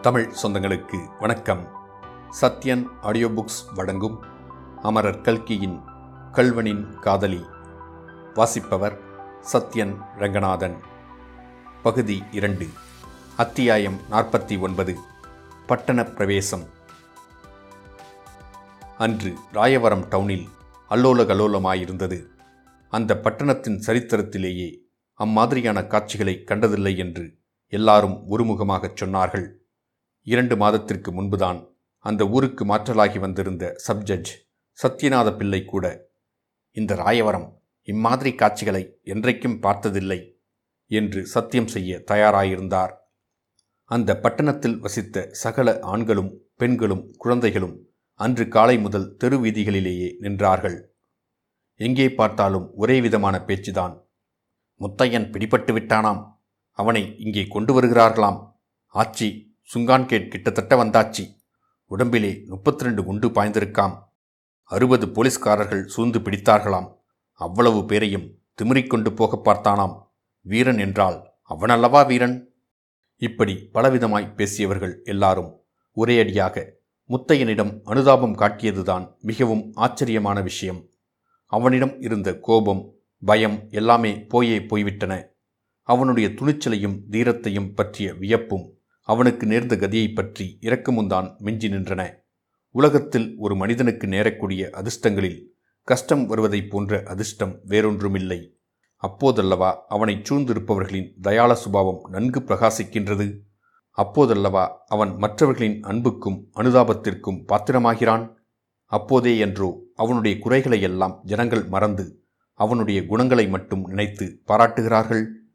தமிழ் சொந்தங்களுக்கு வணக்கம். Sathyan audio books வழங்கும் அமரர் கல்கியின் கல்வனின் காதலி. வாசிப்பவர் சத்யன் ரங்கநாதன். பகுதி இரண்டு. அத்தியாயம் நாற்பத்தி ஒன்பது. பட்டண பிரவேசம். அன்று ராயவரம் டவுனில் அல்லோல கலோலமாயிருந்தது. அந்த பட்டணத்தின் சரித்திரத்திலேயே அம்மாதிரியான காட்சிகளை கண்டதில்லை என்று எல்லாரும் ஒருமுகமாகச் சொன்னார்கள். இரண்டு மாதத்திற்கு முன்புதான் அந்த ஊருக்கு மாற்றலாகி வந்திருந்த சப்ஜட்ஜ் சத்யநாத பிள்ளை கூட இந்த ராயவரம் இம்மாதிரி காட்சிகளை என்றைக்கும் பார்த்ததில்லை என்று சத்தியம் செய்ய தயாராயிருந்தார். அந்த பட்டணத்தில் வசித்த சகல ஆண்களும் பெண்களும் குழந்தைகளும் அன்று காலை முதல் தெரு வீதிகளிலேயே நின்றார்கள். எங்கே பார்த்தாலும் ஒரே விதமான பேச்சுதான். முத்தையன் பிடிபட்டு விட்டானாம். அவனை இங்கே கொண்டு வருகிறார்களாம். ஆச்சி சுங்கான்கேட் கிட்டத்தட்ட வந்தாச்சி. உடம்பிலே முப்பத்தி ரெண்டு குண்டு பாய்ந்திருக்காம். அறுபது போலீஸ்காரர்கள் சூழ்ந்து பிடித்தார்களாம். அவ்வளவு பேரையும் திமிரிக்கொண்டு போக பார்த்தானாம். வீரன் என்றால் அவனல்லவா வீரன்? இப்படி பலவிதமாய் பேசியவர்கள் எல்லாரும் ஒரேயடியாக முத்தையனிடம் அனுதாபம் காட்டியதுதான் மிகவும் ஆச்சரியமான விஷயம். அவனிடம் இருந்த கோபம் பயம் எல்லாமே போயே போய்விட்டன. அவனுடைய துணிச்சலையும் தீரத்தையும் பற்றிய வியப்பும் அவனுக்கு நேர்ந்த கதியைப் பற்றி இறக்கமுந்தான் மிஞ்சி நின்றன. உலகத்தில் ஒரு மனிதனுக்கு நேரக்கூடிய அதிர்ஷ்டங்களில் கஷ்டம் வருவதைப் போன்ற அதிர்ஷ்டம் வேறொன்றுமில்லை. அப்போதல்லவா அவனைச் சூழ்ந்திருப்பவர்களின் தயாள சுபாவம் நன்கு பிரகாசிக்கின்றது? அப்போதல்லவா அவன் மற்றவர்களின் அன்புக்கும் அனுதாபத்திற்கும் பாத்திரமாகிறான்? அப்போதே என்றோ அவனுடைய குறைகளையெல்லாம் ஜனங்கள் மறந்து அவனுடைய குணங்களை மட்டும் நினைத்து பாராட்டுகிறார்கள்?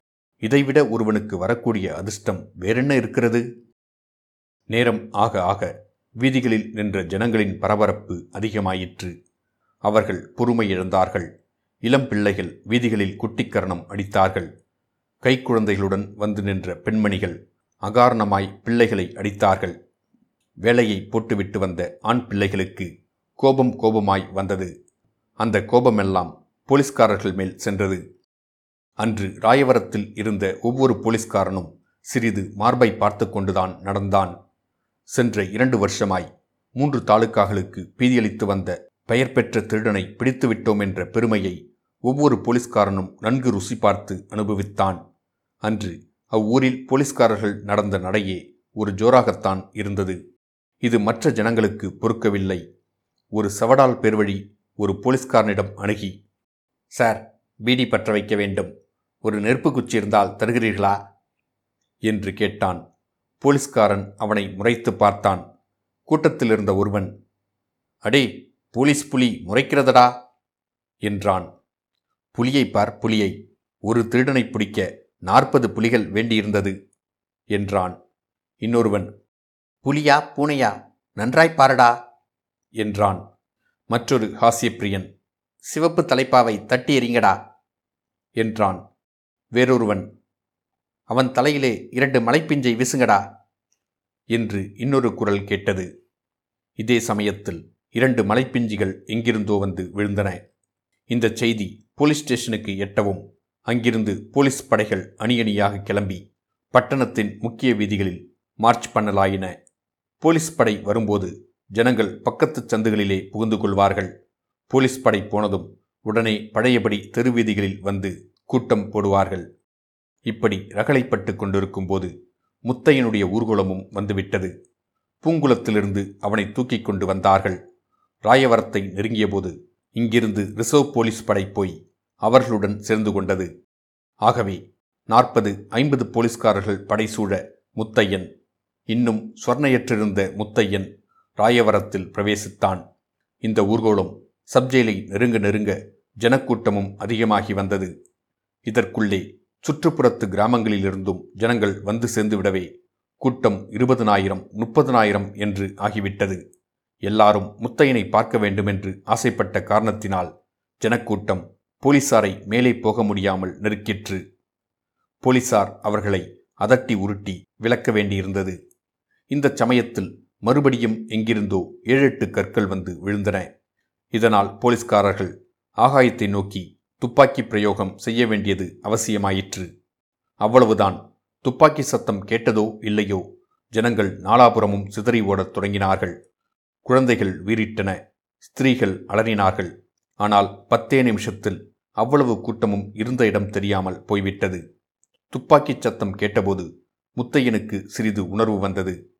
இதைவிட ஒருவனுக்கு வரக்கூடிய அதிர்ஷ்டம் வேறென்ன இருக்கிறது? நேரம் ஆக ஆக வீதிகளில் நின்ற ஜனங்களின் பரபரப்பு அதிகமாயிற்று. அவர்கள் பொறுமை இழந்தார்கள். இளம் பிள்ளைகள் வீதிகளில் குட்டிக்கரணம் அடித்தார்கள். கைக்குழந்தைகளுடன் வந்து நின்ற பெண்மணிகள் அகாரணமாய் பிள்ளைகளை அடித்தார்கள். வேலையை போட்டுவிட்டு வந்த ஆண் பிள்ளைகளுக்கு கோபம் கோபமாய் வந்தது. அந்த கோபமெல்லாம் போலீஸ்காரர்கள் மேல் சென்றது. அன்று ராயவரத்தில் இருந்த ஒவ்வொரு போலீஸ்காரனும் சிறிது மார்பை பார்த்து கொண்டுதான் நடந்தான். சென்ற இரண்டு வருஷமாய் மூன்று தாலுக்காகளுக்கு பீதியளித்து வந்த பெயர் பெற்ற திருடனை பிடித்துவிட்டோம் என்ற பெருமையை ஒவ்வொரு போலீஸ்காரனும் நன்கு ருசி பார்த்து அனுபவித்தான். அன்று அவ்வூரில் போலீஸ்காரர்கள் நடந்த நடையே ஒரு ஜோராகத்தான் இருந்தது. இது மற்ற ஜனங்களுக்கு பொறுக்கவில்லை. ஒரு சவடால் பெருவழி ஒரு போலீஸ்காரனிடம் அணுகி சார் பீடி பற்ற வைக்க வேண்டும். ஒரு நெருப்பு குச்சி இருந்தால் தருகிறீர்களா? என்று கேட்டான். போலீஸ்காரன் அவனை முறைத்து பார்த்தான். கூட்டத்தில் இருந்த ஒருவன் அடே போலீஸ் புலி முறைக்கிறதடா? என்றான். புலியை பார் புலியை. ஒரு திருடனை பிடிக்க நாற்பது புலிகள் வேண்டியிருந்தது என்றான். இன்னொருவன் புலியா பூனையா நன்றாய் பாரடா? என்றான். மற்றொரு ஹாஸ்யப்பிரியன் சிவப்பு தலைப்பாவை தட்டி எறிங்கடா? என்றான். வேறொருவன். அவன் தலையிலே இரண்டு மலைப்பிஞ்சை வீசுங்கடா என்று இன்னொரு குரல் கேட்டது. இதே சமயத்தில் இரண்டு மலைப்பிஞ்சிகள் எங்கிருந்தோ வந்து விழுந்தன. இந்த செய்தி போலீஸ் ஸ்டேஷனுக்கு எட்டவும் அங்கிருந்து போலீஸ் படைகள் அணியணியாக கிளம்பி பட்டணத்தின் முக்கிய வீதிகளில் மார்ச் பண்ணலாயின. போலீஸ் படை வரும்போது ஜனங்கள் பக்கத்து சந்துகளிலே புகுந்து கொள்வார்கள். போலீஸ் படை போனதும் உடனே பழையபடி தெருவீதிகளில் வந்து கூட்டம் போடுவார்கள். இப்படி ரகளைப்பட்டு கொண்டிருக்கும் போது முத்தையனுடைய ஊர்வலமும் வந்துவிட்டது. பூங்குளத்திலிருந்து அவனை தூக்கிக் கொண்டு வந்தார்கள். ராயவரத்தை நெருங்கியபோது இங்கிருந்து ரிசர்வ் போலீஸ் படை போய் அவர்களுடன் சேர்ந்து கொண்டது. ஆகவே நாற்பது ஐம்பது போலீஸ்காரர்கள் படைசூழ முத்தையன் இன்னும் சொர்ணையற்றிருந்த முத்தையன் ராயவரத்தில் பிரவேசித்தான். இந்த ஊர்கோளம் சப்ஜெயிலை நெருங்க நெருங்க ஜனக்கூட்டமும் அதிகமாகி வந்தது. இதற்குள்ளே சுற்றுப்புறத்து கிராமங்களிலிருந்தும் ஜனங்கள் வந்து சேர்ந்துவிடவே கூட்டம் இருபதனாயிரம் முப்பதனாயிரம் என்று ஆகிவிட்டது. எல்லாரும் முத்தையனை பார்க்க வேண்டுமென்று ஆசைப்பட்ட காரணத்தினால் ஜனக்கூட்டம் போலீசாரை மேலே போக முடியாமல் நெருக்கிற்று. போலீசார் அவர்களை அதட்டி உருட்டி விளக்க வேண்டியிருந்தது. இந்த சமயத்தில் மறுபடியும் எங்கிருந்தோ ஏழெட்டு கற்கள் வந்து விழுந்தன. இதனால் போலீஸ்காரர்கள் ஆகாயத்தை நோக்கி துப்பாக்கி பிரயோகம் செய்ய வேண்டியது அவசியமாயிற்று. அவ்வளவுதான். துப்பாக்கி சத்தம் கேட்டதோ இல்லையோ? ஜனங்கள் நாலாபுரமும் சிதறி ஓடத் தொடங்கினார்கள். குழந்தைகள் வீறிட்டன. ஸ்திரீகள் அலறினார்கள். ஆனால் பத்தே நிமிஷத்தில் அவ்வளவு கூட்டமும் இருந்த இடம் தெரியாமல் போய்விட்டது. துப்பாக்கிச் சத்தம் கேட்டபோது முத்தையனுக்கு சிறிது உணர்வு வந்தது.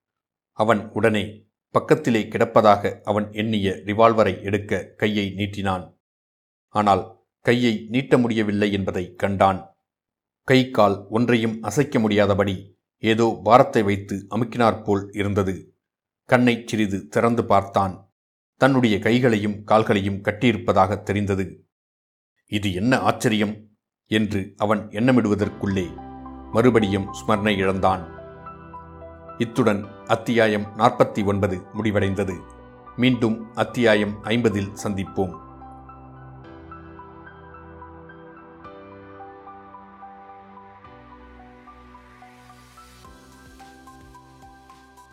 அவன் உடனே பக்கத்திலே கிடப்பதாக அவன் எண்ணிய ரிவால்வரை எடுக்க கையை நீட்டினான். ஆனால் கையை நீட்ட முடியவில்லை என்பதை கண்டான். கை கால் ஒன்றையும் அசைக்க முடியாதபடி ஏதோ பாரத்தை வைத்து அமுக்கினாற்போல் இருந்தது. கண்ணைச் சிறிது திறந்து பார்த்தான். தன்னுடைய கைகளையும் கால்களையும் கட்டியிருப்பதாக தெரிந்தது. இது என்ன ஆச்சரியம்? என்று அவன் எண்ணமிடுவதற்குள்ளே மறுபடியும் ஸ்மரணை இழந்தான். இத்துடன் அத்தியாயம் நாற்பத்தி ஒன்பது முடிவடைந்தது. மீண்டும் அத்தியாயம் ஐம்பதில் சந்திப்போம்.